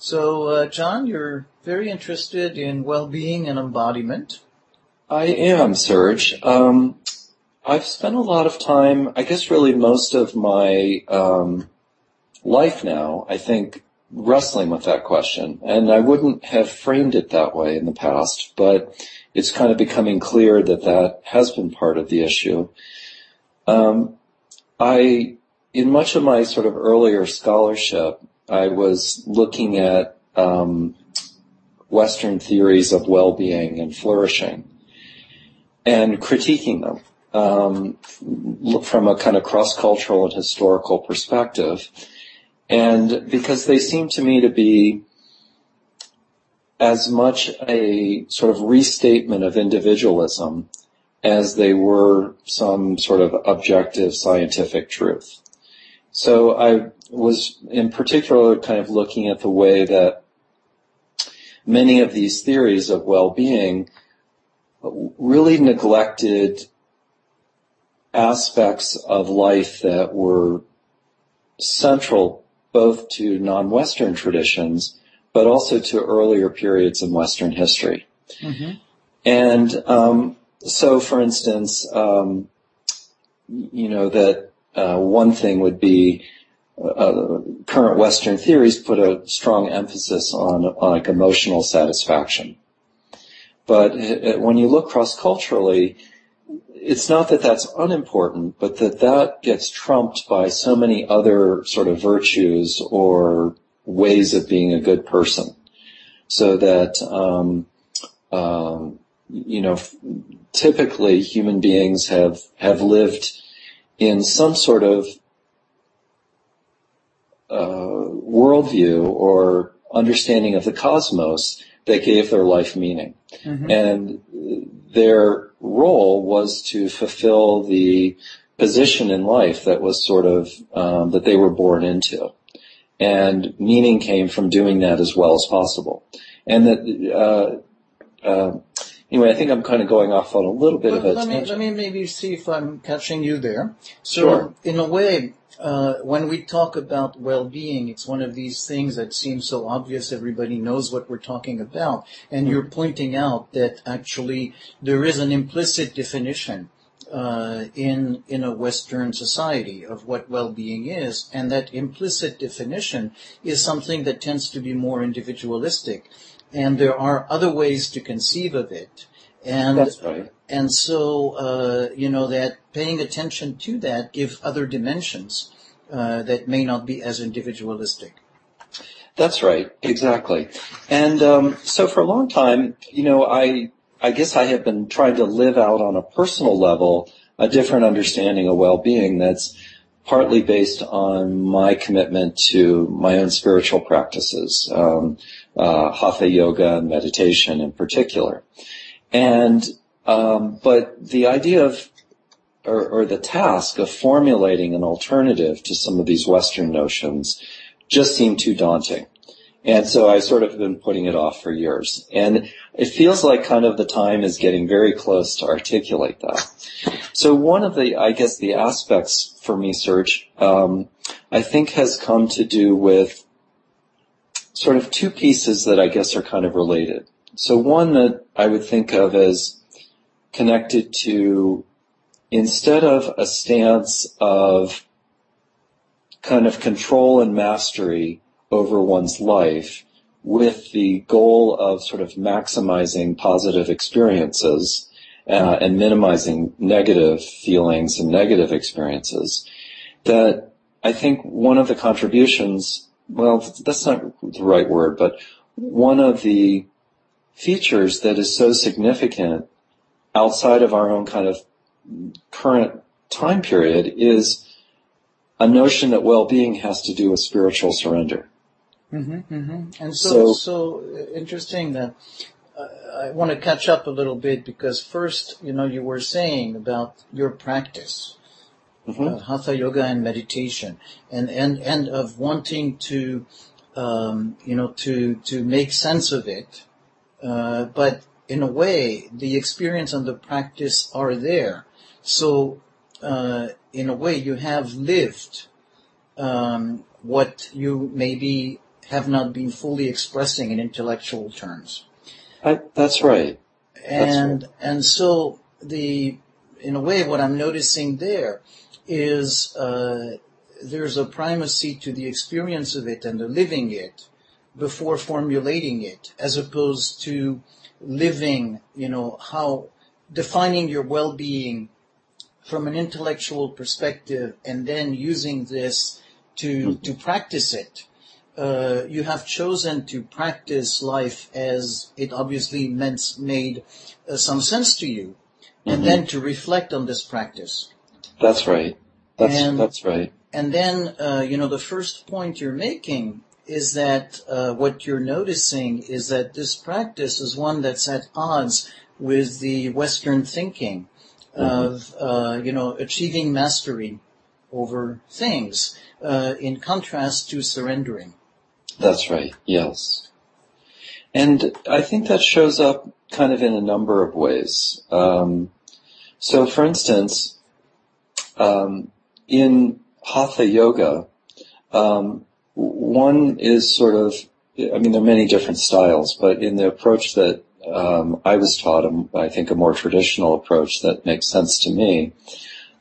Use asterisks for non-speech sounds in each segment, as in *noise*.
So, uh, John, you're very interested in well-being and embodiment. I am, Serge. Um, I've spent a lot of time, I guess really most of my um, life now, I think, wrestling with that question. And I wouldn't have framed it that way in the past, but it's kind of becoming clear that that has been part of the issue. Um, I, in much of my sort of earlier scholarship, I was looking at um, Western theories of well-being and flourishing and critiquing them um, from a kind of cross-cultural and historical perspective. And because they seem to me to be as much a sort of restatement of individualism as they were some sort of objective scientific truth. So I was in particular kind of looking at the way that many of these theories of well-being really neglected aspects of life that were central both to non-Western traditions, but also to earlier periods in Western history. Mm-hmm. And um, so, for instance, um, you know that uh, one thing would be current Western theories put a strong emphasis on, like emotional satisfaction. But uh, when you look cross-culturally, it's not that that's unimportant, but that that gets trumped by so many other sort of virtues or ways of being a good person. So that, um, um, you know, typically human beings have, have lived in some sort of uh, worldview or understanding of the cosmos that gave their life meaning. Mm-hmm. And their role was to fulfill the position in life that was sort of um, that they were born into, and meaning came from doing that as well as possible. And that uh, uh, anyway, I think I'm kind of going off on a little bit well, of a let tangent. Me, let me maybe see if I'm catching you there. So, sure. in a way, uh, when we talk about well-being, it's one of these things that seems so obvious. Everybody knows what we're talking about, and mm-hmm. you're pointing out that actually there is an implicit definition uh, in in a Western society of what well-being is, and that implicit definition is something that tends to be more individualistic, and there are other ways to conceive of it. And That's right. And so, uh, you know, that paying attention to that gives other dimensions uh, that may not be as individualistic. That's right, exactly. And um, so for a long time, you know, I I guess I have been trying to live out on a personal level a different understanding of well-being that's partly based on my commitment to my own spiritual practices, um, uh, hatha yoga and meditation in particular. And um, but the idea of or, or, the task of formulating an alternative to some of these Western notions just seemed too daunting. And so I sort of been putting it off for years. And it feels like kind of the time is getting very close to articulate that. So one of the, I guess, the aspects for me, Serge, um, I think has come to do with sort of two pieces that I guess are kind of related. So one that I would think of as connected to instead of a stance of kind of control and mastery over one's life with the goal of sort of maximizing positive experiences uh, and minimizing negative feelings and negative experiences, that I think one of the contributions, well, that's not the right word, but one of the features that is so significant outside of our own kind of current time period is a notion that well-being has to do with spiritual surrender. Mm-hmm, mm-hmm. And so, so, so interesting that uh, I want to catch up a little bit because first, you know, you were saying about your practice, mm-hmm. uh, hatha yoga and meditation, and and and of wanting to, um, you know, to to make sense of it, uh, but in a way, the experience and the practice are there. So, uh, in a way, you have lived um, what you maybe have not been fully expressing in intellectual terms. I, that's right. And right. and so the in a way what I'm noticing there is uh, there's a primacy to the experience of it and the living it before formulating it, as opposed to living, you know, how defining your well-being from an intellectual perspective and then using this to mm-hmm. to practice it. Uh, you have chosen to practice life as it obviously meant made uh, some sense to you, mm-hmm. and then to reflect on this practice. That's right. That's and, that's right. And then uh, you know the first point you're making is that uh, what you're noticing is that this practice is one that's at odds with the Western thinking of uh, you know achieving mastery over things, uh, in contrast to surrendering. That's right. Yes, and I think that shows up kind of in a number of ways. Um, so, for instance, um, in Hatha Yoga, um, one is sort of, I mean, there are many different styles, but in the approach that um, I was taught, um, I think a more traditional approach that makes sense to me.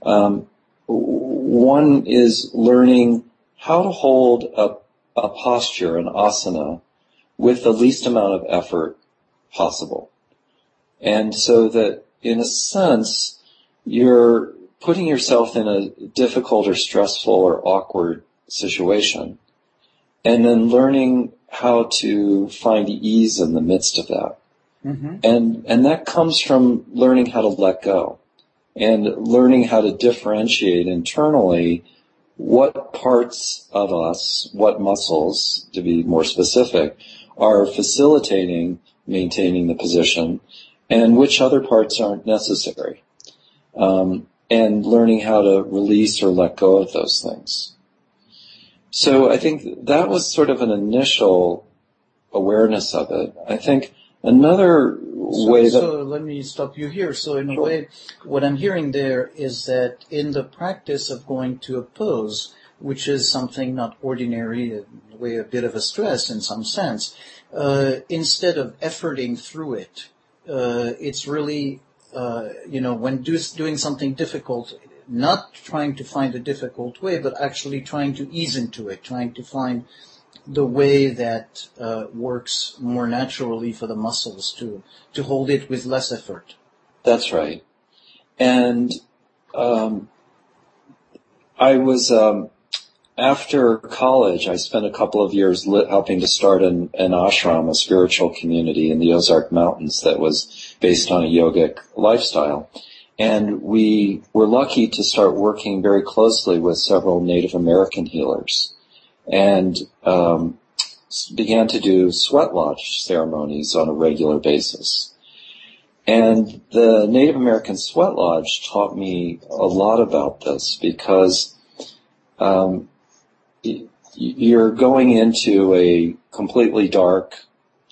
Um, one is learning how to hold a, a posture, an asana, with the least amount of effort possible. And so that in a sense, you're putting yourself in a difficult or stressful or awkward situation and then learning how to find ease in the midst of that. Mm-hmm. And, and that comes from learning how to let go and learning how to differentiate internally what parts of us, what muscles, to be more specific, are facilitating maintaining the position and which other parts aren't necessary. Um, and learning how to release or let go of those things. So I think that was sort of an initial awareness of it. I think another so, way that. So let me stop you here. So in a way, what I'm hearing there is that in the practice of going to a pose, which is something not ordinary, in a way a bit of a stress in some sense, uh, instead of efforting through it, uh, it's really, uh, you know, when do, doing something difficult, not trying to find a difficult way, but actually trying to ease into it, trying to find the way that uh, works more naturally for the muscles to to hold it with less effort. That's right, and um, I was um, after college. I spent a couple of years helping to start an, an ashram, a spiritual community in the Ozark Mountains that was based on a yogic lifestyle. And we were lucky to start working very closely with several Native American healers and um, began to do sweat lodge ceremonies on a regular basis. And the Native American sweat lodge taught me a lot about this because um, you're going into a completely dark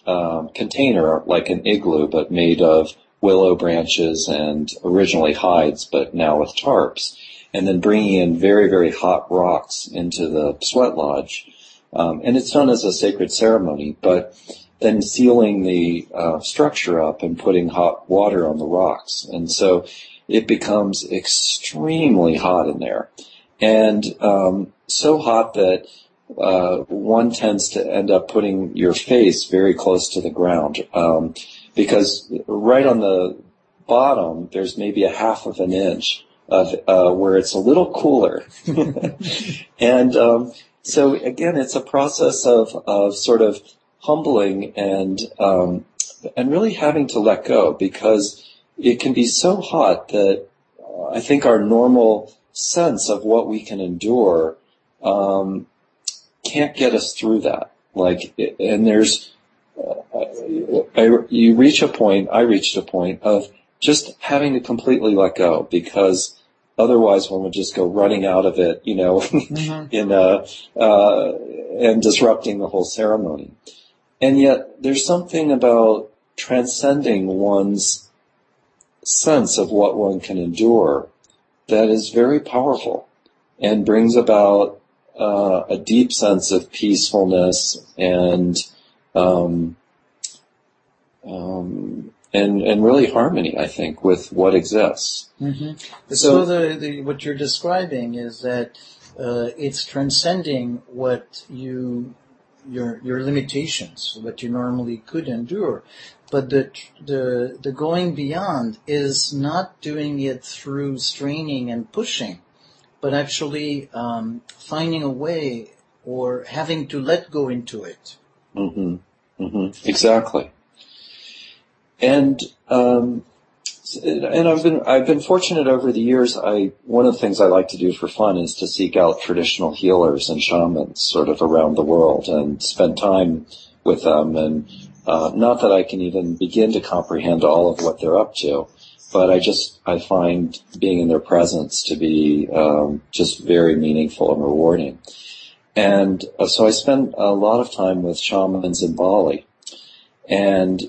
um, container, like an igloo, but made of willow branches and originally hides, but now with tarps, and then bringing in very, very hot rocks into the sweat lodge. Um, and it's done as a sacred ceremony, but then sealing the uh, structure up and putting hot water on the rocks. And so it becomes extremely hot in there. And um, so hot that uh, one tends to end up putting your face very close to the ground. Um, because right on the bottom, there's maybe a half of an inch of uh, where it's a little cooler. *laughs* and um, so again, it's a process of of sort of humbling and um, and really having to let go because it can be so hot that I think our normal sense of what we can endure um, can't get us through that. Like, and there's I, you reach a point, I reached a point of just having to completely let go because otherwise one would just go running out of it, you know, *laughs* mm-hmm. in a, uh, and disrupting the whole ceremony. And yet there's something about transcending one's sense of what one can endure that is very powerful and brings about uh, a deep sense of peacefulness and um, um, and and really harmony, I think, with what exists. Mm-hmm. So, so the, the, what you're describing is that uh, it's transcending what you your your limitations, what you normally could endure. But the the the going beyond is not doing it through straining and pushing, but actually um, finding a way or having to let go into it. Mm-hmm. Mm-hmm. Exactly. And um, and I've been I've been fortunate over the years. I one of the things I like to do for fun is to seek out traditional healers and shamans, sort of around the world, and spend time with them. And uh, not that I can even begin to comprehend all of what they're up to, but I just I find being in their presence to be um, just very meaningful and rewarding. And uh, so I spend a lot of time with shamans in Bali, and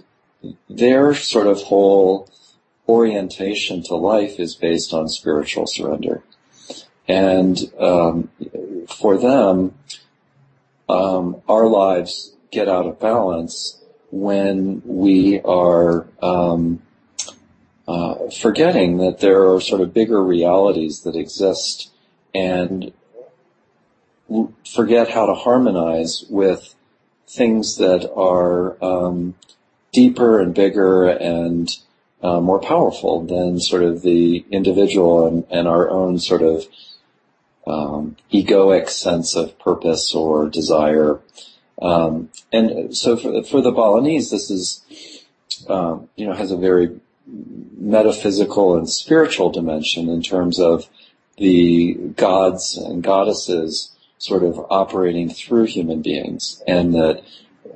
their sort of whole orientation to life is based on spiritual surrender. And um, for them, um, our lives get out of balance when we are um, uh, forgetting that there are sort of bigger realities that exist and forget how to harmonize with things that are um, deeper and bigger and uh, more powerful than sort of the individual and, and our own sort of um, egoic sense of purpose or desire. Um, and so for, for the Balinese, this is, um, you know, has a very metaphysical and spiritual dimension in terms of the gods and goddesses sort of operating through human beings and that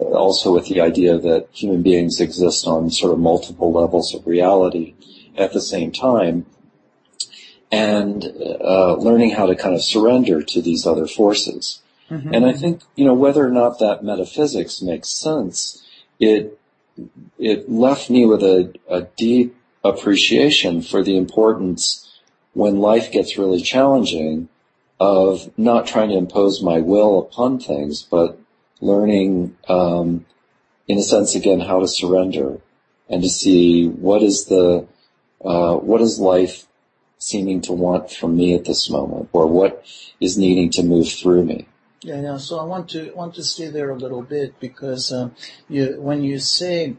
also with the idea that human beings exist on sort of multiple levels of reality at the same time and uh, learning how to kind of surrender to these other forces. Mm-hmm. And I think, you know, whether or not that metaphysics makes sense, it, it left me with a, a deep appreciation for the importance when life gets really challenging of not trying to impose my will upon things, but learning, um, in a sense, again, how to surrender and to see what is the, uh, what is life seeming to want from me at this moment, or what is needing to move through me. Yeah, yeah. So I want to want to stay there a little bit because um, you, when you say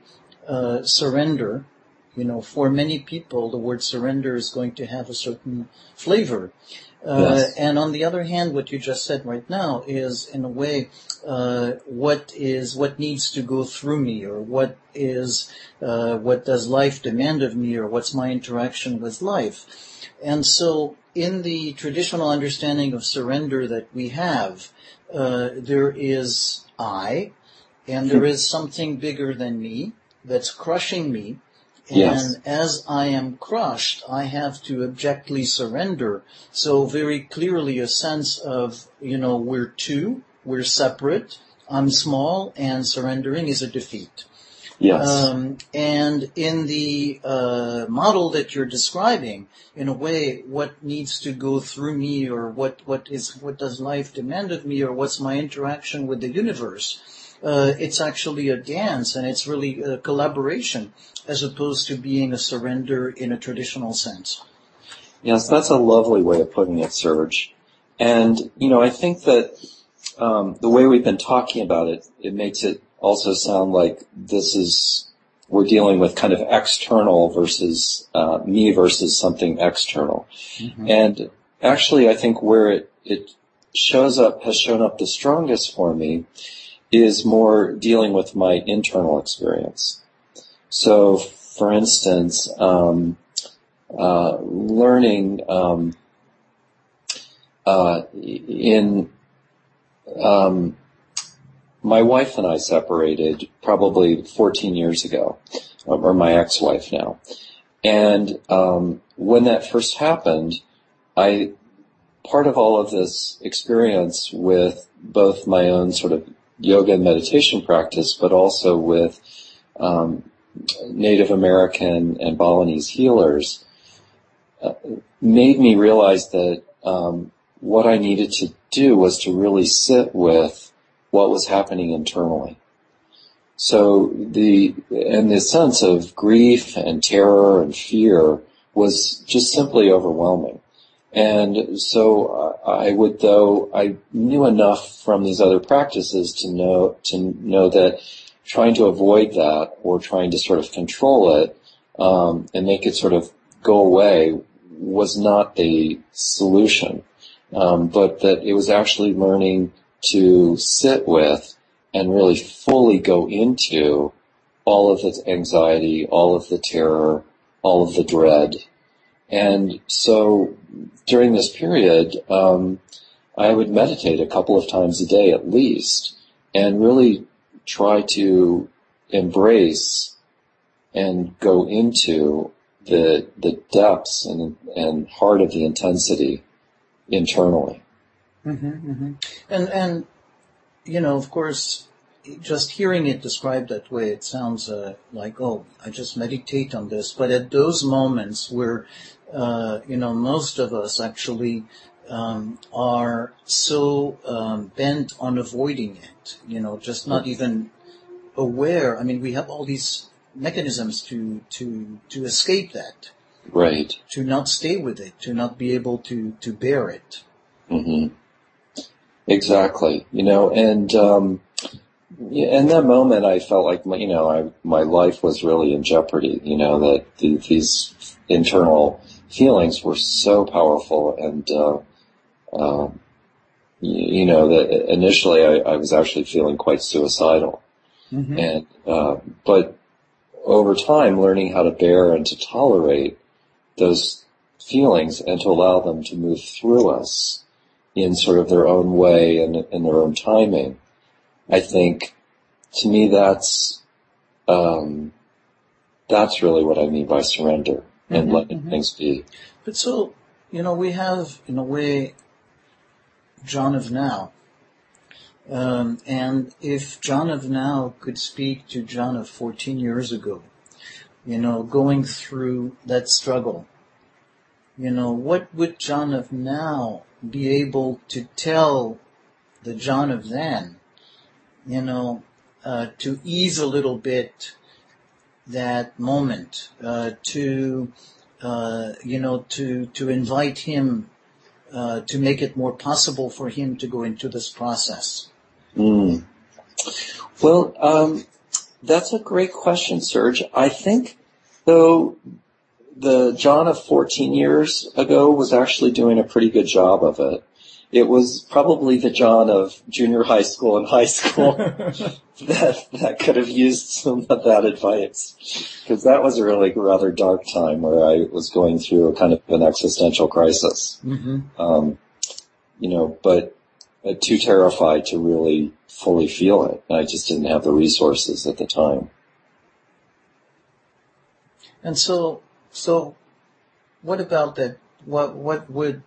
uh, surrender, you know, for many people, the word surrender is going to have a certain flavor. Uh, yes. And on the other hand, what you just said right now is, in a way, uh, what is what needs to go through me, or what is uh, what does life demand of me, or what's my interaction with life. And so, in the traditional understanding of surrender that we have, uh, there is I, and there is something bigger than me that's crushing me Yes. And as I am crushed, I have to abjectly surrender. So very clearly a sense of, you know, we're two, we're separate, I'm small, and surrendering is a defeat. Yes. Um, and in the uh, model that you're describing, in a way, what needs to go through me, or what what is what does life demand of me, or what's my interaction with the universe? Uh, it's actually a dance, and it's really a collaboration as opposed to being a surrender in a traditional sense. Yes, that's a lovely way of putting it, Serge. And, you know, I think that um, the way we've been talking about it, it makes it also sound like this is, we're dealing with kind of external versus uh, me versus something external. Mm-hmm. And actually, I think where it, it shows up, has shown up the strongest for me is more dealing with my internal experience. So, for instance, um, uh, learning um, uh, in um, my wife and I separated probably 14 years ago, or my ex-wife now. And um, when that first happened, I part of all of this experience with both my own sort of yoga and meditation practice, but also with um, Native American and Balinese healers uh, made me realize that um, what I needed to do was to really sit with what was happening internally. So the, and the sense of grief and terror and fear was just simply overwhelming. And so I would, though I knew enough from these other practices to know, to know that trying to avoid that or trying to sort of control it, um, and make it sort of go away was not the solution. Um, but that it was actually learning to sit with and really fully go into all of the anxiety, all of the terror, all of the dread. And so during this period, um, I would meditate a couple of times a day at least and really try to embrace and go into the, the depths and, and heart of the intensity internally. Mm-hmm, mm-hmm. And, and, you know, of course, just hearing it described that way, it sounds uh, like, oh, I just meditate on this. But at those moments where, you know, most of us actually um, are so um, bent on avoiding it, you know, just not even aware. I mean, we have all these mechanisms to to to escape that. Right. To not stay with it, to not be able to to bear it. Mm-hmm. Exactly. You know, and um, in that moment, I felt like my, you know, I, my life was really in jeopardy. You know that the, these internal feelings were so powerful, and uh, uh, you, you, know that initially I, I, was actually feeling quite suicidal, mm-hmm. and uh, but over time, learning how to bear and to tolerate those feelings and to allow them to move through us in sort of their own way and in their own timing. I think to me that's um, that's really what I mean by surrender and mm-hmm, letting mm-hmm. things be. But so you know, we have in a way John of now. Um, and if John of now could speak to John of 14 years ago, you know, going through that struggle, you know, what would John of now be able to tell the John of then, you know, uh, to ease a little bit that moment, uh, to, uh, you know, to, to invite him, uh, to make it more possible for him to go into this process? Mm. Well, um, that's a great question, Serge. I think, though, the John of 14 years ago was actually doing a pretty good job of it. It was probably the John of junior high school and high school *laughs* that that could have used some of that advice, because that was a really rather dark time where I was going through a kind of an existential crisis. Mm-hmm. Um, you know, but uh, too terrified to really fully feel it. I just didn't have the resources at the time. And so, so what about that? What, what would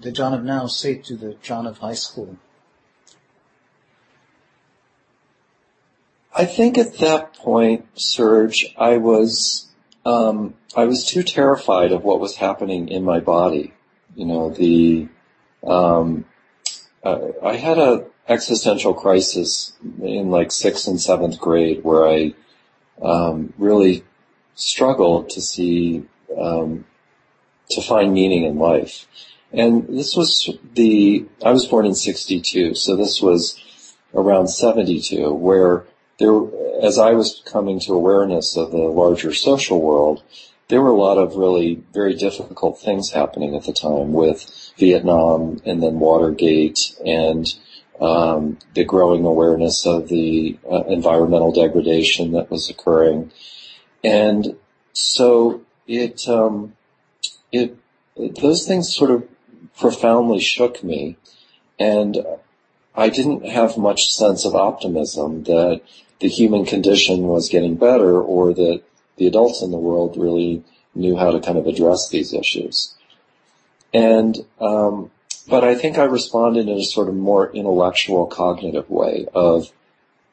the John of now say to the John of high school? I think at that point, Serge, I was, um, I was too terrified of what was happening in my body. You know, the, um, uh, I had a existential crisis in like sixth and seventh grade where I um, really struggled to see um, to find meaning in life. And this was the I was born in '62, so this was around '72, where there, as I was coming to awareness of the larger social world, there were a lot of really very difficult things happening at the time with Vietnam and then Watergate and um, the growing awareness of the uh, environmental degradation that was occurring, and so it um, it those things sort of profoundly shook me, and I didn't have much sense of optimism that the human condition was getting better or that the adults in the world really knew how to kind of address these issues. And, um, but I think I responded in a sort of more intellectual, cognitive way of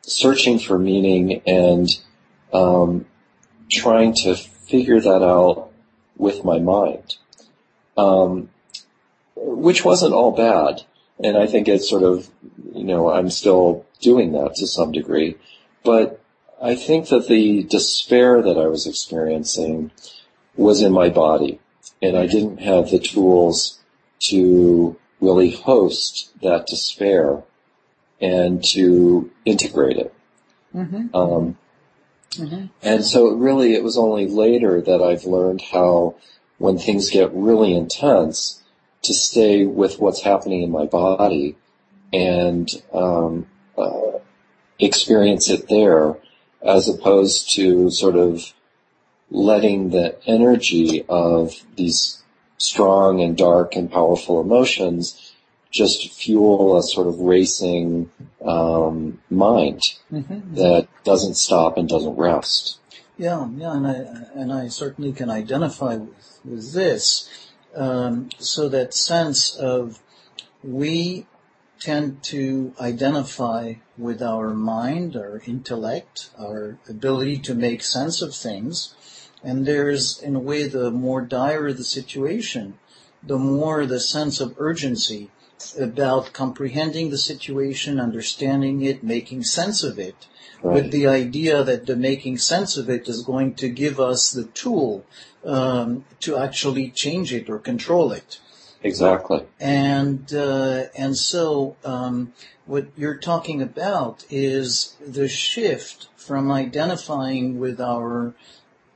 searching for meaning and um, trying to figure that out with my mind. Um, which wasn't all bad. And I think it's sort of, you know, I'm still doing that to some degree. But I think that the despair that I was experiencing was in my body. And I didn't have the tools to really host that despair and to integrate it. Mm-hmm. Um, mm-hmm. And so really it was only later that I've learned how when things get really intense to stay with what's happening in my body and um, uh, experience it there as opposed to sort of letting the energy of these strong and dark and powerful emotions just fuel a sort of racing um, mind mm-hmm. that doesn't stop and doesn't rest. Yeah, yeah, and I and I certainly can identify with, with this. Um, so that sense of we tend to identify with our mind, our intellect, our ability to make sense of things, and there's in a way the more dire the situation, the more the sense of urgency about comprehending the situation, understanding it, making sense of it, right. with the idea that the making sense of it is going to give us the tool um, to actually change it or control it. Exactly. And uh, and so um, what you're talking about is the shift from identifying with our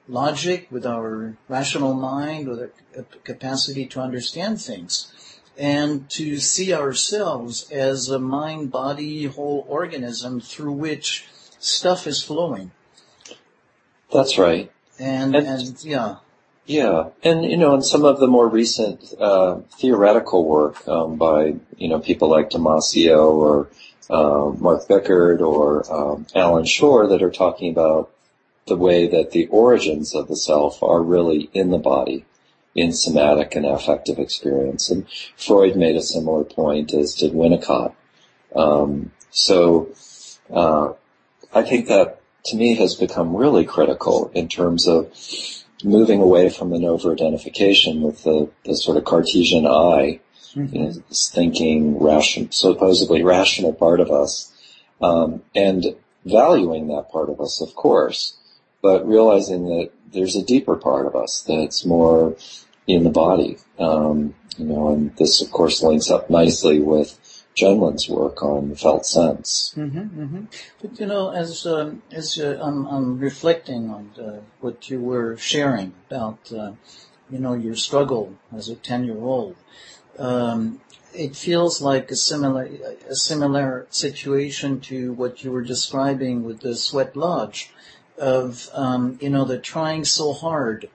logic, with our rational mind, with a capacity to understand things, and to see ourselves as a mind, body, whole organism through which stuff is flowing. That's right. And, and, and yeah. Yeah, and you know, in some of the more recent uh, theoretical work um, by you know people like Damasio or uh, Mark Bickhard or um, Allan Schore that are talking about the way that the origins of the self are really in the body, in somatic and affective experience. And Freud made a similar point, as did Winnicott. Um, so uh, I think that to me has become really critical in terms of moving away from an over-identification with the, the sort of Cartesian I, mm-hmm. you know, this thinking, ration, supposedly rational part of us, um, and valuing that part of us, of course, but realizing that there's a deeper part of us that's more in the body. Um, you know, and this of course links up nicely with Gendlin's work on felt sense. Mm-hmm, mm-hmm. But you know, as um, as uh, I'm, I'm, reflecting on uh, what you were sharing about, uh, you know, your struggle as a ten-year-old, um, it feels like a similar a similar situation to what you were describing with the sweat lodge, of um, you know, the trying so hard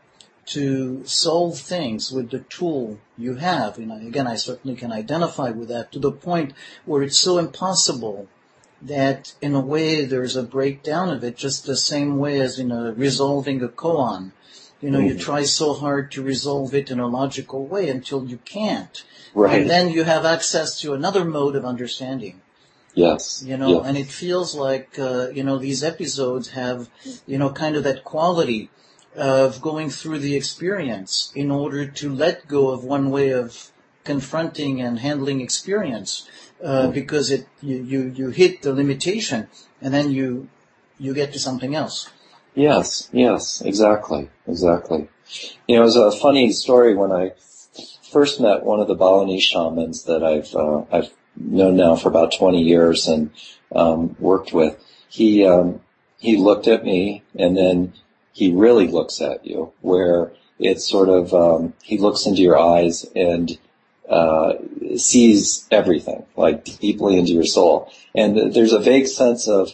to solve things with the tool you have. You know, again, I certainly can identify with that to the point where it's so impossible that in a way there's a breakdown of it just the same way as, you know, resolving a koan. You know, mm-hmm. you try so hard to resolve it in a logical way until you can't. Right. And then you have access to another mode of understanding. Yes. You know, yes. and it feels like, uh, you know, these episodes have, you know, kind of that quality of going through the experience in order to let go of one way of confronting and handling experience uh, because it you, you you hit the limitation and then you you get to something else. Yes, yes, exactly, exactly. You know, it was a funny story when I first met one of the Balinese shamans that I've uh, I've known now for about 20 years and um, worked with. He um, he looked at me and then he really looks at you, where it's sort of um, he looks into your eyes and uh, sees everything, like deeply into your soul. And there's a vague sense of,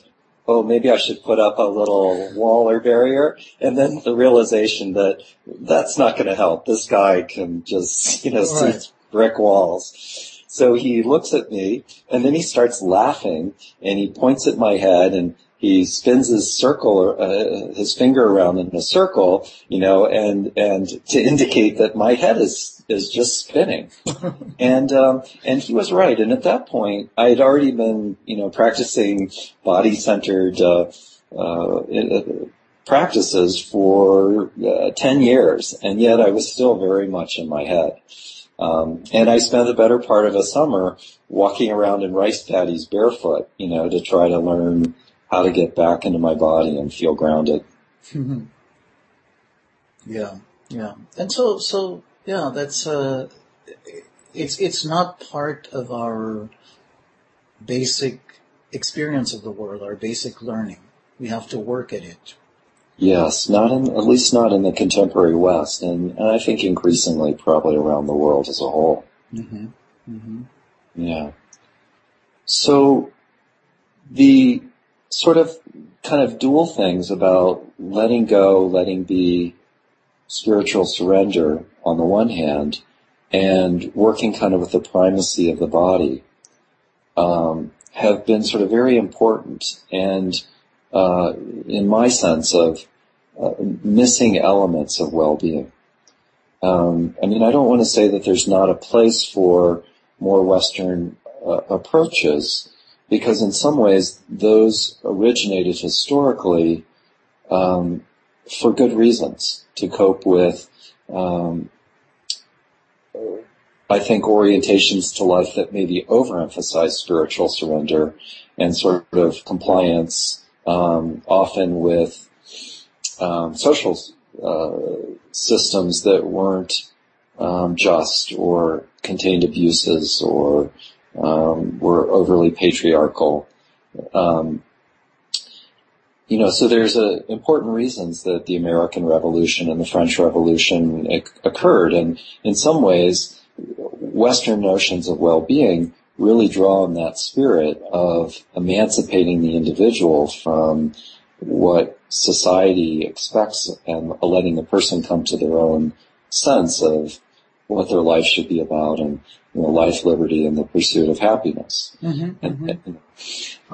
oh, maybe I should put up a little wall or barrier. And then the realization that that's not going to help. This guy can just, *laughs* you know, right. see brick walls. So he looks at me and then he starts laughing and he points at my head and he spins his circle, uh, his finger around in a circle, you know, and and to indicate that my head is is just spinning, *laughs* and um, and he was right. And at that point, I had already been, you know, practicing body centered uh, uh, practices for uh, ten years, and yet I was still very much in my head. Um, and I spent the better part of a summer walking around in rice paddies barefoot, you know, to try to learn how to get back into my body and feel grounded. yeah, yeah. And so, so, yeah, that's, uh, it's, it's not part of our basic experience of the world, our basic learning. We have to work at it. Yes, not in, at least not in the contemporary West, and, and I think increasingly probably around the world as a whole. Mm-hmm. Mm-hmm. Yeah. So the sort of kind of dual things about letting go, letting be, spiritual surrender on the one hand, and working kind of with the primacy of the body, um, have been sort of very important and uh, in my sense of uh, missing elements of well-being. Um, I mean, I don't want to say that there's not a place for more Western uh, approaches, because in some ways those originated historically um, for good reasons to cope with, um, I think, orientations to life that maybe overemphasize spiritual surrender and sort of compliance, um, often with um, social uh, systems that weren't um, just or contained abuses or um, were overly patriarchal. Um, you know, so there's a, important reasons that the American Revolution and the French Revolution occurred, and in some ways, Western notions of well-being really draw on that spirit of emancipating the individual from what society expects and letting the person come to their own sense of what their life should be about and you know, life, liberty, and the pursuit of happiness. Mm-hmm, and, mm-hmm. And,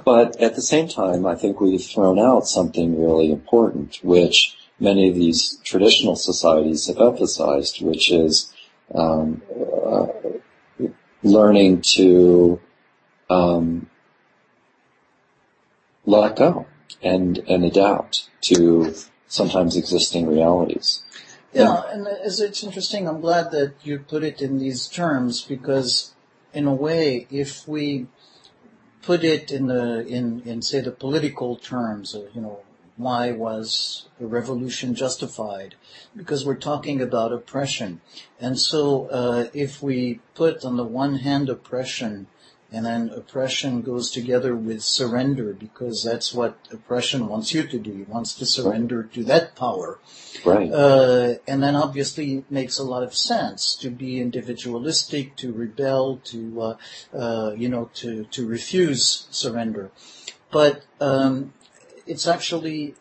but at the same time, I think we've thrown out something really important, which many of these traditional societies have emphasized, which is um, uh, learning to um, let go and and adapt to sometimes existing realities. Yeah, and it's interesting. I'm glad that you put it in these terms because, in a way, if we put it in the in in say the political terms, of, you know, why was the revolution justified? Because we're talking about oppression, and so uh, if we put on the one hand oppression and then oppression goes together with surrender because that's what oppression wants you to do. It wants to surrender to that power. Right. Uh, and then obviously it makes a lot of sense to be individualistic, to rebel, to, uh, uh, you know, to, to refuse surrender. But, um, it's actually,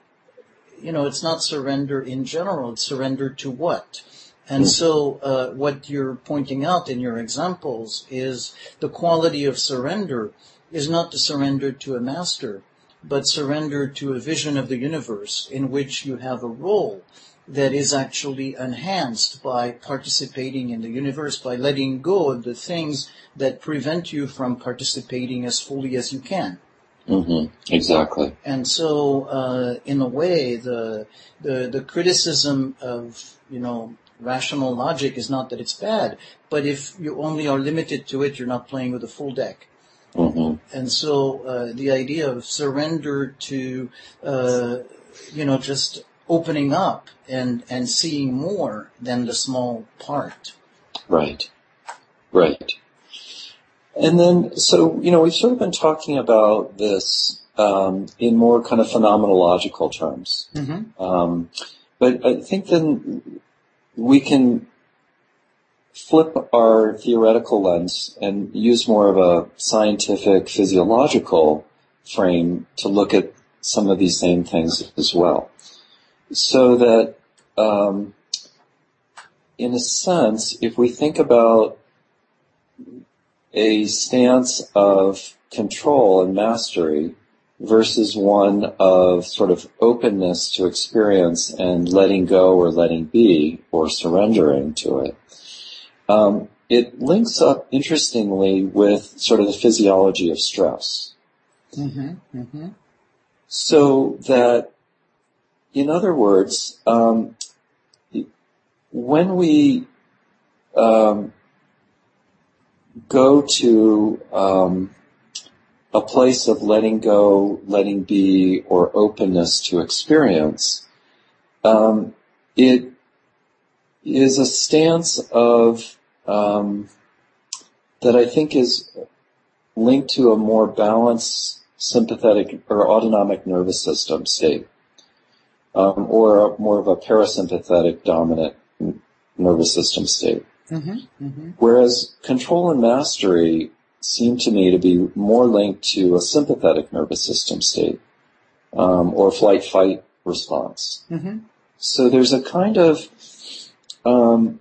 you know, it's not surrender in general. It's surrender to what? And so, uh, what you're pointing out in your examples is the quality of surrender is not to surrender to a master, but surrender to a vision of the universe in which you have a role that is actually enhanced by participating in the universe, by letting go of the things that prevent you from participating as fully as you can. Mm-hmm. Exactly. And so, uh, in a way, the, the the criticism of you know rational logic is not that it's bad, but if you only are limited to it, you're not playing with a full deck. Mm-hmm. And so uh, the idea of surrender to, uh, you know, just opening up and and seeing more than the small part. Right. Right. And then, so you know, we've sort of been talking about this um, in more kind of phenomenological terms. Mm-hmm. Um, but I think then we can flip our theoretical lens and use more of a scientific physiological frame to look at some of these same things as well. So that, um, in a sense, if we think about a stance of control and mastery versus one of sort of openness to experience and letting go or letting be or surrendering to it. Um, it links up interestingly with sort of the physiology of stress. Mm-hmm. Mm-hmm. So that, in other words, um, when we um, go to um, a place of letting go, letting be, or openness to experience, um, it is a stance of um, that I think is linked to a more balanced sympathetic or autonomic nervous system state, um, or a, more of a parasympathetic dominant nervous system state. Mm-hmm, mm-hmm. Whereas control and mastery seem to me to be more linked to a sympathetic nervous system state um, or flight fight response. Mm-hmm. So there's a kind of, um,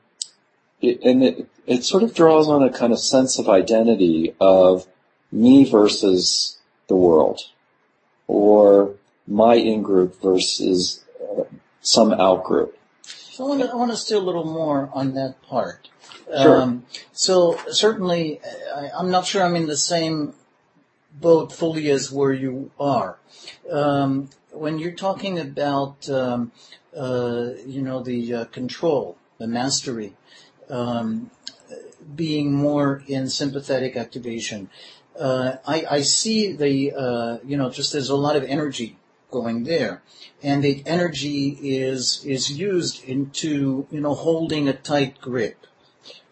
it, and it, it sort of draws on a kind of sense of identity of me versus the world, or my in-group versus uh, some out-group. So I want, to, I want to steal a little more on that part. Sure. Um, so certainly, I, I'm not sure I'm in the same boat fully as where you are. Um, when you're talking about, um, uh, you know, the uh, control, the mastery, um, being more in sympathetic activation, uh, I, I, see the, uh, you know, just there's a lot of energy going there, and the energy is is used into, you know, holding a tight grip.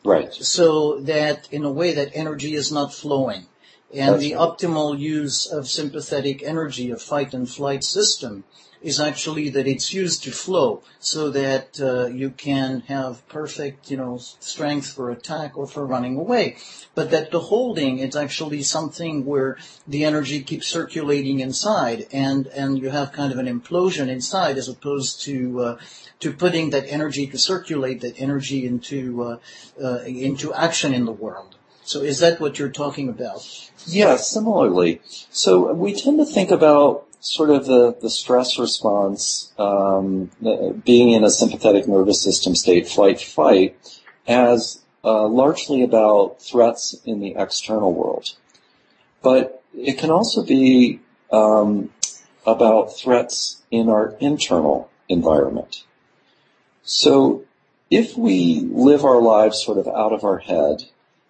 Right. So that in a way that energy is not flowing. And That's the right. optimal use of sympathetic energy, of fight and flight system, is actually that it's used to flow so that uh, you can have perfect, you know, strength for attack or for running away. But that the holding is actually something where the energy keeps circulating inside and, and you have kind of an implosion inside as opposed to, uh, to putting that energy to circulate that energy into, uh, uh into action in the world. So is that what you're talking about? Yeah, similarly. So we tend to think about sort of the, the stress response, um, being in a sympathetic nervous system state, flight fight, as uh, largely about threats in the external world. But it can also be um, about threats in our internal environment. So if we live our lives sort of out of our head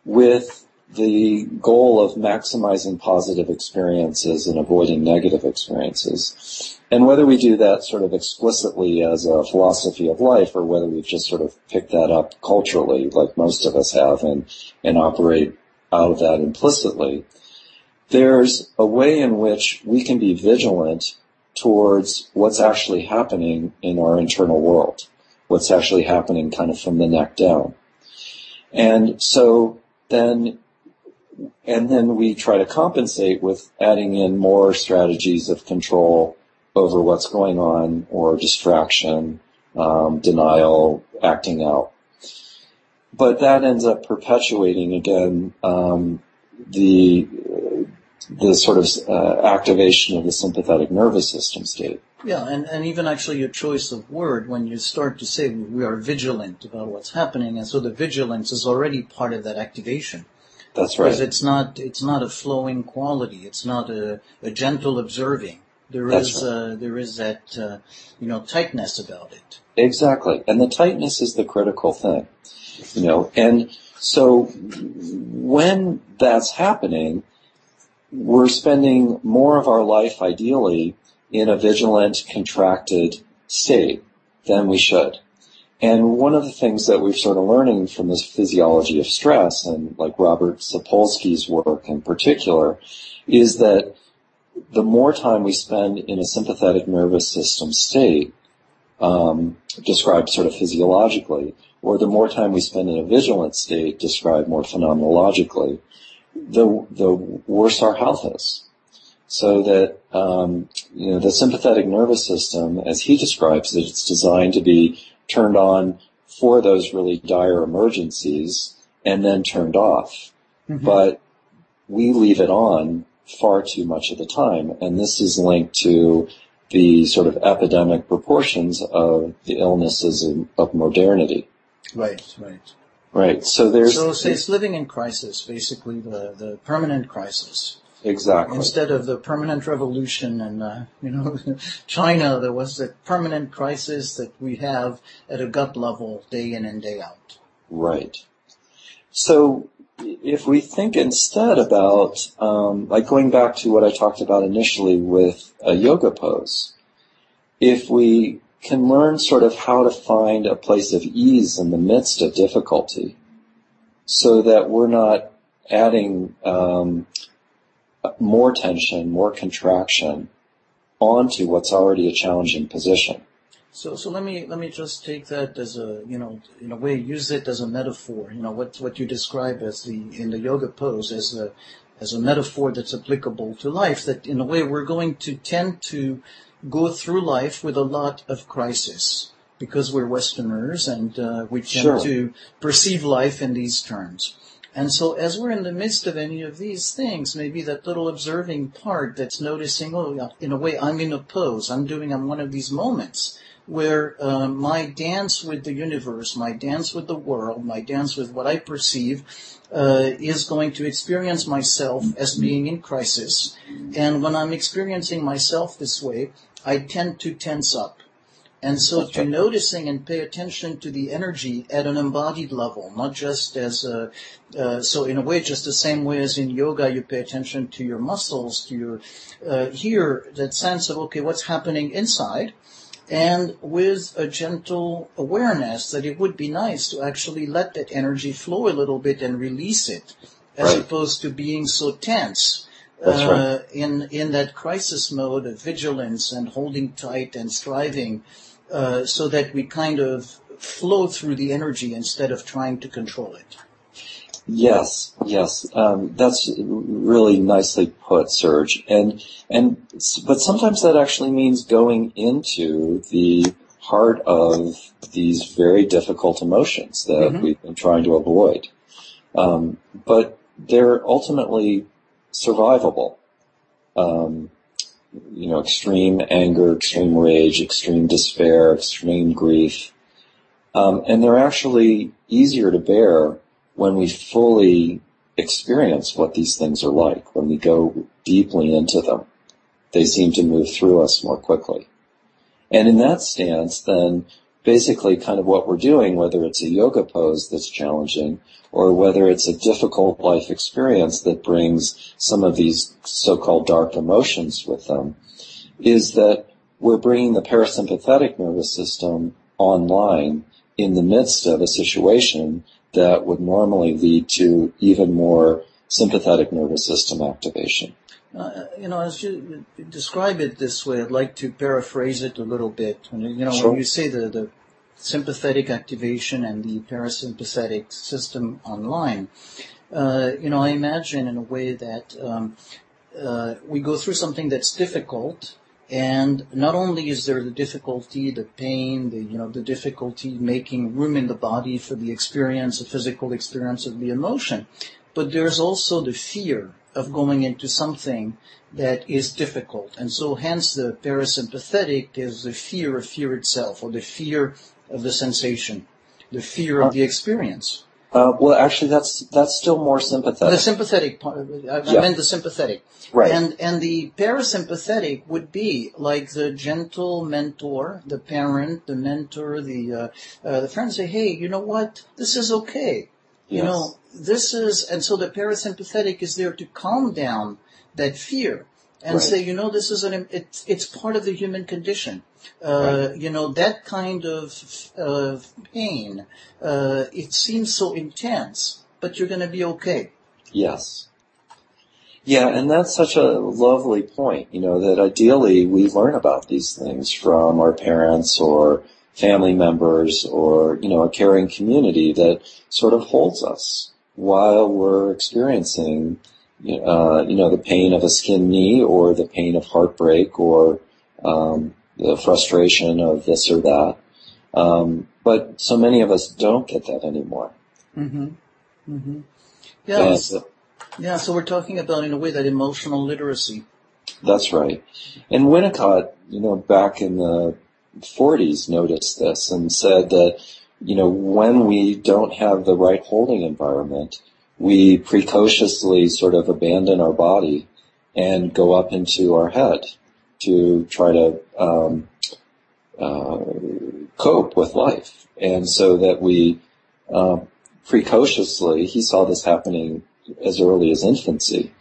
with the goal of maximizing positive experiences and avoiding negative experiences. And whether we do that sort of explicitly as a philosophy of life or whether we've just sort of picked that up culturally like most of us have and, and operate out of that implicitly, there's a way in which we can be vigilant towards what's actually happening in our internal world, what's actually happening kind of from the neck down. And so then and then we try to compensate with adding in more strategies of control over what's going on or distraction, um, denial, acting out. But that ends up perpetuating again um, the the sort of uh, activation of the sympathetic nervous system state. Yeah, and, and even actually your choice of word when you start to say we are vigilant about what's happening, and so the vigilance is already part of that activation. That's right. Because it's not it's not a flowing quality. It's not a, a gentle observing. There is right. uh, there is that uh, you know tightness about it. Exactly, and the tightness is the critical thing. You know, and so when that's happening, we're spending more of our life ideally in a vigilant, contracted state than we should. And one of the things that we've sort of learning from this physiology of stress and like Robert Sapolsky's work in particular is that the more time we spend in a sympathetic nervous system state, um, described sort of physiologically, or the more time we spend in a vigilant state, described more phenomenologically, the the worse our health is. So that um, you know the sympathetic nervous system, as he describes it, it's designed to be turned on for those really dire emergencies and then turned off. Mm-hmm. But we leave it on far too much of the time. And this is linked to the sort of epidemic proportions of the illnesses of, of modernity. Right, right. Right. So there's. So, so it's living in crisis, basically the, the permanent crisis. Exactly. Instead of the permanent revolution and, uh, you know, *laughs* China, there was a permanent crisis that we have at a gut level day in and day out. Right. So if we think instead about, um, like going back to what I talked about initially with a yoga pose, if we can learn sort of how to find a place of ease in the midst of difficulty so that we're not adding um, more tension, more contraction onto what's already a challenging position. So, so let me let me just take that as a you know in a way use it as a metaphor. You know what what you describe as the in the yoga pose as a as a metaphor that's applicable to life. That in a way we're going to tend to go through life with a lot of crisis because we're Westerners and uh, we tend Sure. to perceive life in these terms. And so as we're in the midst of any of these things, maybe that little observing part that's noticing, oh, yeah, in a way, I'm in a pose. I'm doing, I'm one of these moments where uh, my dance with the universe, my dance with the world, my dance with what I perceive uh, is going to experience myself as being in crisis. And when I'm experiencing myself this way, I tend to tense up. And so to noticing and pay attention to the energy at an embodied level, not just as a, uh, so in a way, just the same way as in yoga, you pay attention to your muscles, to your, uh, here, that sense of, okay, what's happening inside, and with a gentle awareness that it would be nice to actually let that energy flow a little bit and release it, as Right. opposed to being so tense. That's right. uh, in in that crisis mode of vigilance and holding tight and striving, uh, so that we kind of flow through the energy instead of trying to control it. Yes, yes, um, that's really nicely put, Serge. And and but sometimes that actually means going into the heart of these very difficult emotions that Mhm. we've been trying to avoid. Um, but they're ultimately survivable. Um, you know, extreme anger, extreme rage, extreme despair, extreme grief. Um, and they're actually easier to bear when we fully experience what these things are like, when we go deeply into them. They seem to move through us more quickly. And in that stance, then basically kind of what we're doing, whether it's a yoga pose that's challenging or whether it's a difficult life experience that brings some of these so-called dark emotions with them, is that we're bringing the parasympathetic nervous system online in the midst of a situation that would normally lead to even more sympathetic nervous system activation. Uh, you know, as you describe it this way, I'd like to paraphrase it a little bit. When, you know, Sure. when you say the, the sympathetic activation and the parasympathetic system online, uh, you know, I imagine in a way that um, uh, we go through something that's difficult, and not only is there the difficulty, the pain, the you know, the difficulty making room in the body for the experience, the physical experience of the emotion, but there's also the fear of going into something that is difficult. And so hence the parasympathetic is the fear of fear itself, or the fear of the sensation, the fear of the experience. Uh, well, actually, that's that's still more sympathetic. The sympathetic part, I, I Yeah. meant the sympathetic. Right. And, and the parasympathetic would be like the gentle mentor, the parent, the mentor, the, uh, uh, the friend say, hey, you know what? This is okay. You Yes. know, this is, and so the parasympathetic is there to calm down that fear and Right. say, you know, this is an, it's, it's part of the human condition. Uh, you know, that kind of, of pain, uh, it seems so intense, but you're going to be okay. Yes. Yeah, and that's such a lovely point, you know, that ideally we learn about these things from our parents or family members or, you know, a caring community that sort of holds us while we're experiencing, uh, you know, the pain of a skin knee or the pain of heartbreak or, um, the frustration of this or that. Um, but so many of us don't get that anymore. Mm-hmm. Mm-hmm. Yeah. And, Yeah, so we're talking about in a way that emotional literacy. That's right. And Winnicott, you know, back in the 40s noticed this and said that, you know, when we don't have the right holding environment, we precociously sort of abandon our body and go up into our head to try to um, uh, cope with life. And so that we uh, precociously, he saw this happening as early as infancy,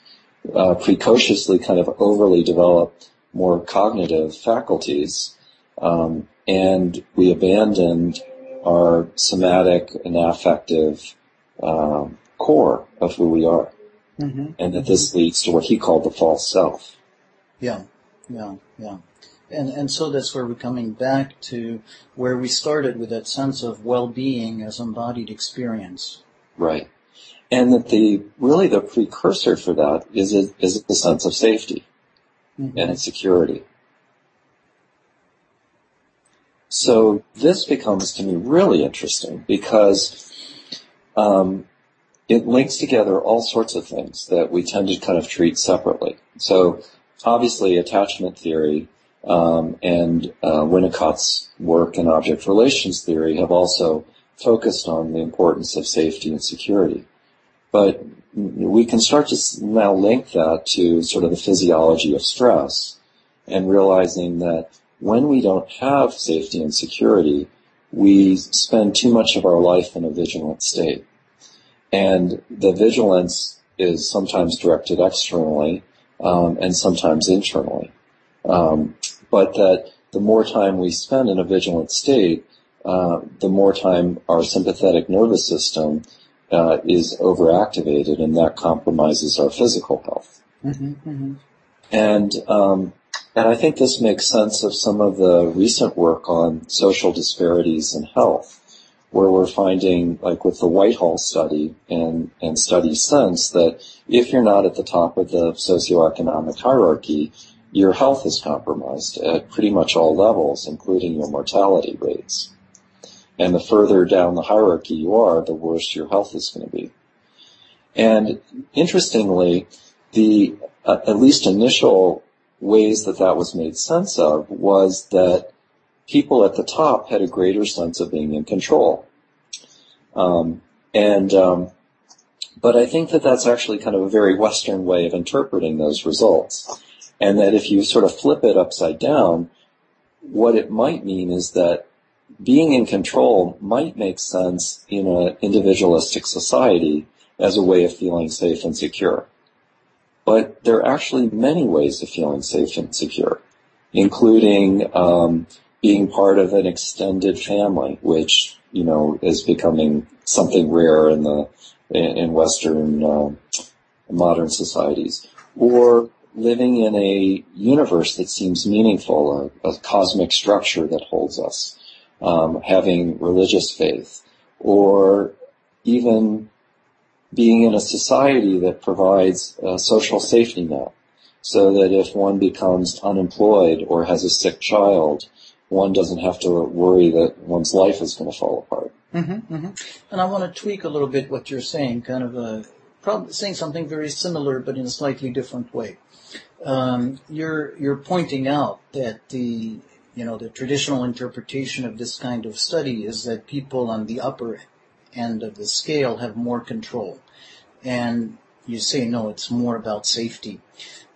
uh, precociously kind of overly develop more cognitive faculties, um, and we abandoned our somatic and affective um, core of who we are. Mm-hmm. And that this leads to what he called the false self. Yeah, yeah, yeah. And, and so that's where we're coming back to where we started with that sense of well-being as embodied experience. Right. And that the, really the precursor for that is, a, is the sense of safety mm-hmm. and security. So this becomes to me really interesting because um, it links together all sorts of things that we tend to kind of treat separately. So obviously attachment theory um, and uh, Winnicott's work in object relations theory have also focused on the importance of safety and security. But we can start to now link that to sort of the physiology of stress and realizing that when we don't have safety and security, we spend too much of our life in a vigilant state. And the vigilance is sometimes directed externally um, and sometimes internally. Um, but that the more time we spend in a vigilant state, uh, the more time our sympathetic nervous system uh, is overactivated, and that compromises our physical health. Mm-hmm, mm-hmm. And um, and I think this makes sense of some of the recent work on social disparities in health, where we're finding, like with the Whitehall study and and studies since, that if you're not at the top of the socioeconomic hierarchy, your health is compromised at pretty much all levels, including your mortality rates. And the further down the hierarchy you are, the worse your health is going to be. And interestingly, the uh, at least initial ways that that was made sense of was that people at the top had a greater sense of being in control. Um, and um, but I think that that's actually kind of a very Western way of interpreting those results. And that if you sort of flip it upside down, what it might mean is that being in control might make sense in an individualistic society as a way of feeling safe and secure. But there are actually many ways of feeling safe and secure, including um, being part of an extended family, which you know is becoming something rare in the in Western uh, modern societies, or living in a universe that seems meaningful, a, a cosmic structure that holds us, um, having religious faith, or even being in a society that provides a social safety net, so that if one becomes unemployed or has a sick child, one doesn't have to worry that one's life is going to fall apart. Mm-hmm, mm-hmm. And I want to tweak a little bit what you're saying, kind of a, probably saying something very similar, but in a slightly different way um, you're you're pointing out that the you know the traditional interpretation of this kind of study is that people on the upper end of the scale have more control, and you say no, it's more about safety.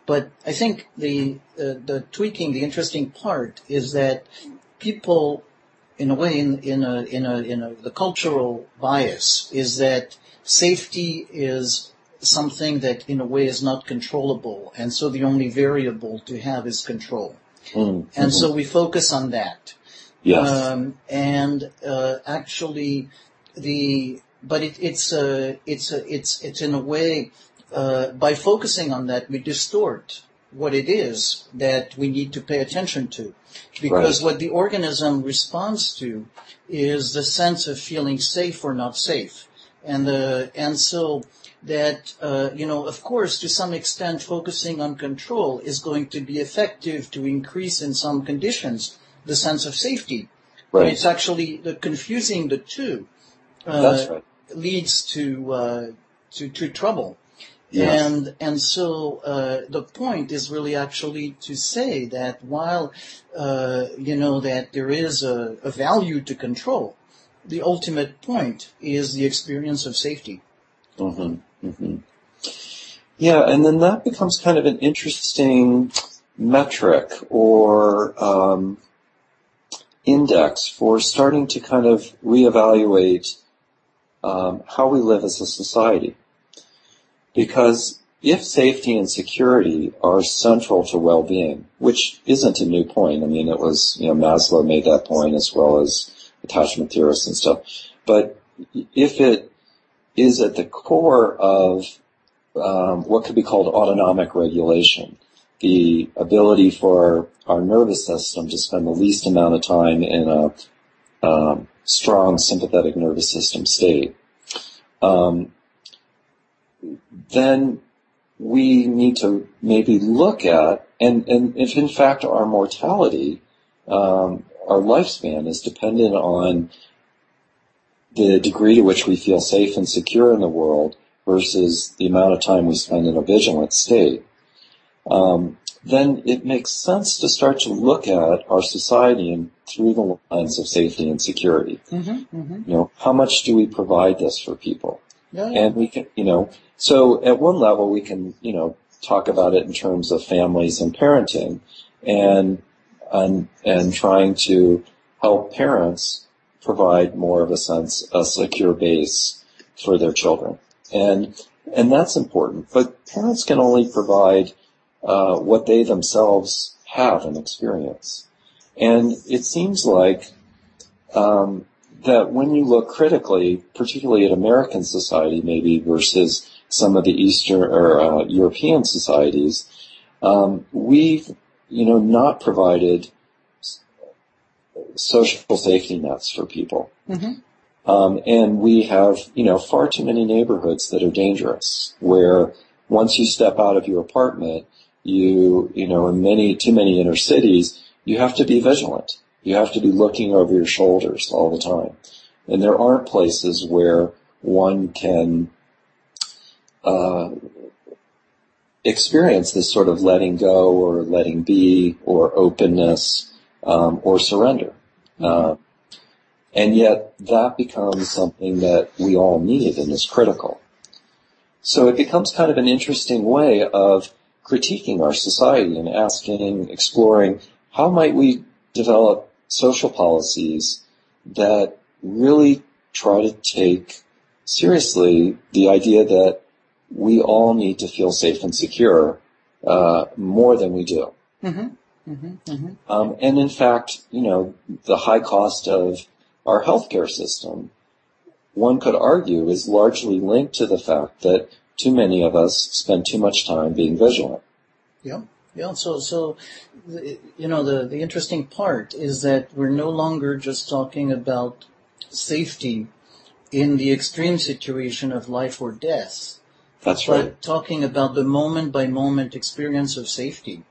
But I think the uh, the tweaking, the interesting part is that people, in a way, in, in a in a in a the cultural bias is that safety is something that in a way is not controllable, and so the only variable to have is control. Mm-hmm. And so we focus on that. Yes. Um, and uh, actually, the but it, it's a it's a it's it's in a way uh, by focusing on that we distort what it is that we need to pay attention to, because right. what the organism responds to is the sense of feeling safe or not safe, and the and so that, uh, you know, of course, to some extent, focusing on control is going to be effective to increase in some conditions the sense of safety. Right. But it's actually the confusing the two uh, right. leads to, uh, to, to trouble. Yes. And and so uh, the point is really actually to say that while uh, you know that there is a, a value to control, the ultimate point is the experience of safety. Mm-hmm. Mm-hmm. Yeah, and then that becomes kind of an interesting metric or um, index for starting to kind of reevaluate um, how we live as a society. Because if safety and security are central to well-being, which isn't a new point, I mean, it was, you know, Maslow made that point as well as attachment theorists and stuff, but if it is at the core of um, what could be called autonomic regulation, the ability for our nervous system to spend the least amount of time in a um, strong sympathetic nervous system state, um, then we need to maybe look at, and, and if in fact our mortality, um, our lifespan is dependent on the degree to which we feel safe and secure in the world versus the amount of time we spend in a vigilant state, um, then it makes sense to start to look at our society and through the lens of safety and security. Mm-hmm, mm-hmm. You know, how much do we provide this for people? Yeah, yeah. And we can, you know, so at one level we can, you know, talk about it in terms of families and parenting and, and, and trying to help parents provide more of a sense, a secure base for their children. And, and that's important. But parents can only provide uh, what they themselves have and experience. And it seems like um, that when you look critically, particularly at American society maybe versus some of the Eastern or uh, European societies, um, we've you know not provided social safety nets for people. Mm-hmm. Um, and we have, you know, far too many neighborhoods that are dangerous where once you step out of your apartment, you, you know, in many, too many inner cities, you have to be vigilant. You have to be looking over your shoulders all the time. And there aren't places where one can, uh, experience this sort of letting go or letting be or openness um, or surrender. Uh, and yet that becomes something that we all need and is critical. So it becomes kind of an interesting way of critiquing our society and asking, exploring, how might we develop social policies that really try to take seriously the idea that we all need to feel safe and secure uh, more than we do. Mm-hmm. Mm-hmm. Mm-hmm. Um, and in fact, you know, the high cost of our healthcare system, one could argue, is largely linked to the fact that too many of us spend too much time being vigilant. Yeah. Yeah, so so you know the the interesting part is that we're no longer just talking about safety in the extreme situation of life or death. That's right. but right. talking about the moment by moment experience of safety.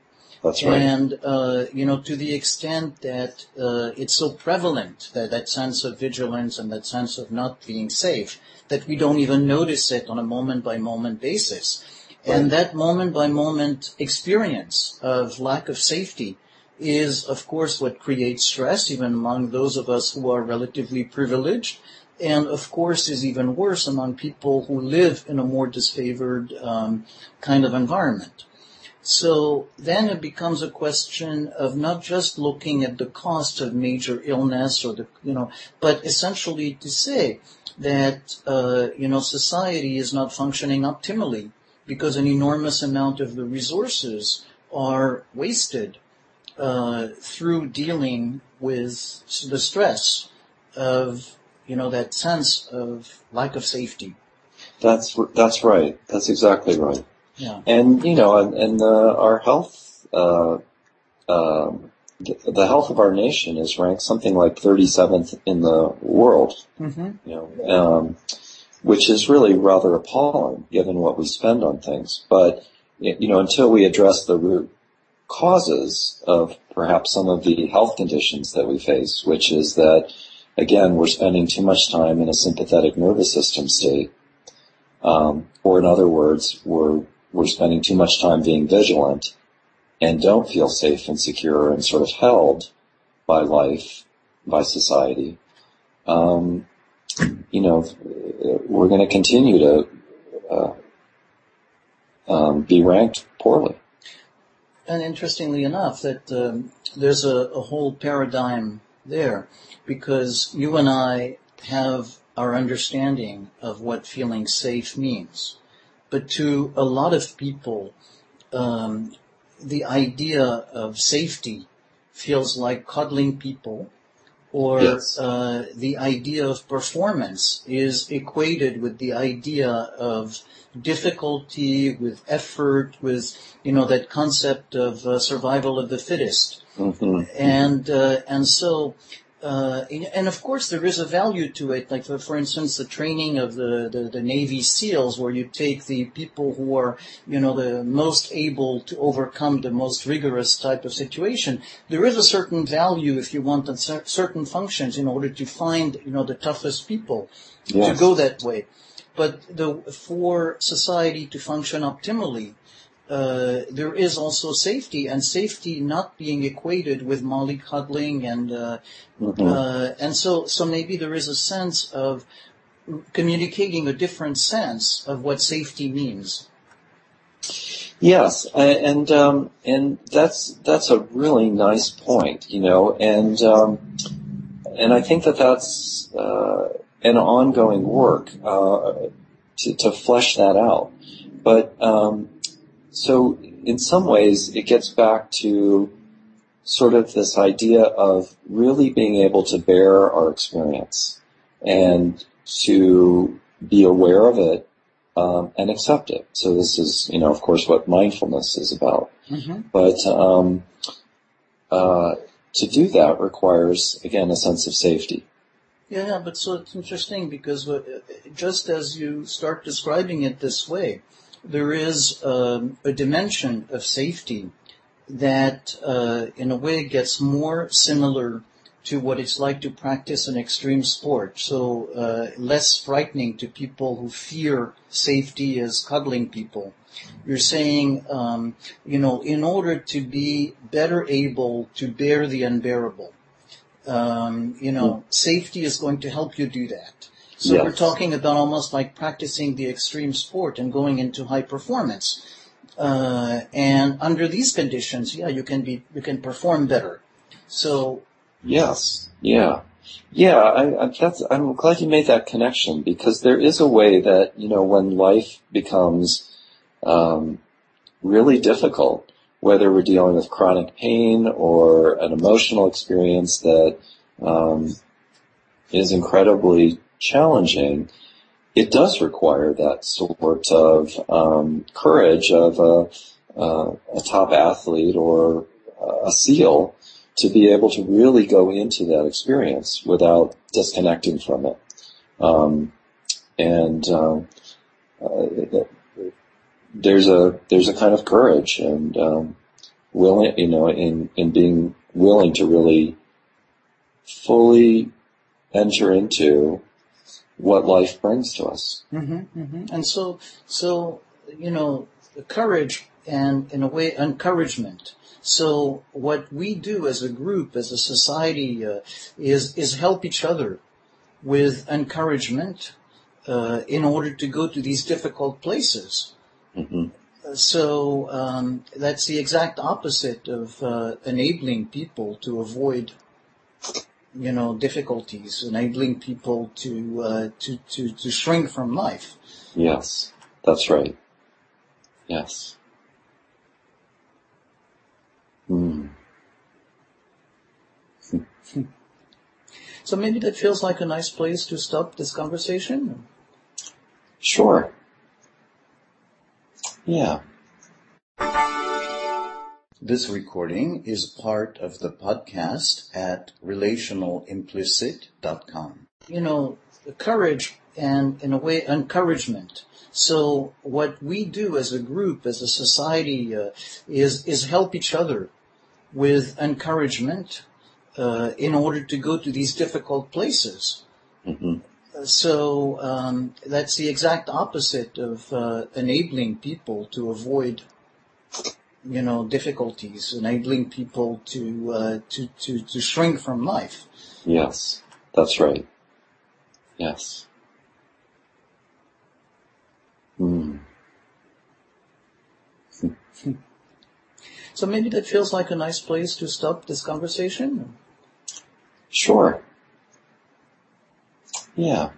That's right. And, uh, you know, to the extent that uh, it's so prevalent, that, that sense of vigilance and that sense of not being safe, that we don't even notice it on a moment by moment basis. Right. And that moment by moment experience of lack of safety is, of course, what creates stress, even among those of us who are relatively privileged, and of course is even worse among people who live in a more disfavored um, kind of environment. So then it becomes a question of not just looking at the cost of major illness or the, you know, but essentially to say that, uh, you know, society is not functioning optimally because an enormous amount of the resources are wasted uh, through dealing with the stress of, you know, that sense of lack of safety. That's that's right. That's exactly right. Yeah. And, you know, and, and uh, our health, uh, um, the health of our nation is ranked something like 37th in the world, mm-hmm. you know, um, which is really rather appalling given what we spend on things. But, you know, until we address the root causes of perhaps some of the health conditions that we face, which is that, again, we're spending too much time in a sympathetic nervous system state. Um, or in other words, we're we're spending too much time being vigilant and don't feel safe and secure and sort of held by life, by society, um, you know, we're going to continue to uh, um, be ranked poorly. And interestingly enough, that um, there's a, a whole paradigm there because you and I have our understanding of what feeling safe means. But to a lot of people, um, the idea of safety feels like cuddling people or Yes. uh, the idea of performance is equated with the idea of difficulty, with effort, with you know that concept of uh, survival of the fittest, hmm and uh, and so. Uh, and of course, there is a value to it. Like, for, for instance, the training of the, the, the Navy SEALs, where you take the people who are, you know, the most able to overcome the most rigorous type of situation. There is a certain value, if you want, cer- certain functions in order to find, you know, the toughest people to go that way. But the, for society to function optimally, uh, there is also safety, and safety not being equated with mollycoddling, and uh, Mhm. uh, and so so maybe there is a sense of communicating a different sense of what safety means. Yes, and um, and that's that's a really nice point, you know, and um, and I think that that's uh, an ongoing work uh, to to flesh that out. But um, so in some ways, it gets back to sort of this idea of really being able to bear our experience and to be aware of it um, and accept it. So this is, you know, of course, what mindfulness is about. Mm-hmm. But um, uh, to do that requires, again, a sense of safety. Yeah, but so it's interesting because just as you start describing it this way, there is um, a dimension of safety that, uh, in a way, gets more similar to what it's like to practice an extreme sport. So uh, less frightening to people who fear safety as cuddling people. You're saying, um, you know, in order to be better able to bear the unbearable, um, you know, safety is going to help you do that. So Yes. we're talking about almost like practicing the extreme sport and going into high performance. Uh, and under these conditions, yeah, you can be, you can perform better. So, Yes. Yeah. Yeah. I, I, that's, I'm glad you made that connection because there is a way that, you know, when life becomes, um, really difficult, whether we're dealing with chronic pain or an emotional experience that, um, is incredibly challenging, it does require that sort of, um, courage of a, uh, a top athlete or a SEAL to be able to really go into that experience without disconnecting from it. Um, and um, uh, there's a there's a kind of courage and um, willing, you know, in in being willing to really fully enter into what life brings to us. hmm hmm and so, so, you know, courage and in a way encouragement. So what we do as a group, as a society, uh, is is help each other with encouragement uh, in order to go to these difficult places. hmm So um, that's the exact opposite of uh, enabling people to avoid, you know, difficulties, enabling people to uh, to to to shrink from life. Yes, that's right. Yes. Mm. *laughs* So maybe that feels like a nice place to stop this conversation. Sure. Yeah. This recording is part of the podcast at relationalimplicit.com. You know, courage and in a way encouragement. So what we do as a group, as a society, uh, is is help each other with encouragement uh, in order to go to these difficult places. hmm So um, that's the exact opposite of uh, enabling people to avoid, you know, difficulties, enabling people to uh, to to to shrink from life. Yes, that's right. Yes. Mm. *laughs* So maybe that feels like a nice place to stop this conversation. Sure. Yeah.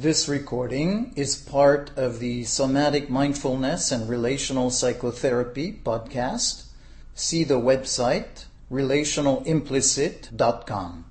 This recording is part of the Somatic Mindfulness and Relational Psychotherapy podcast. See the website relationalimplicit.com.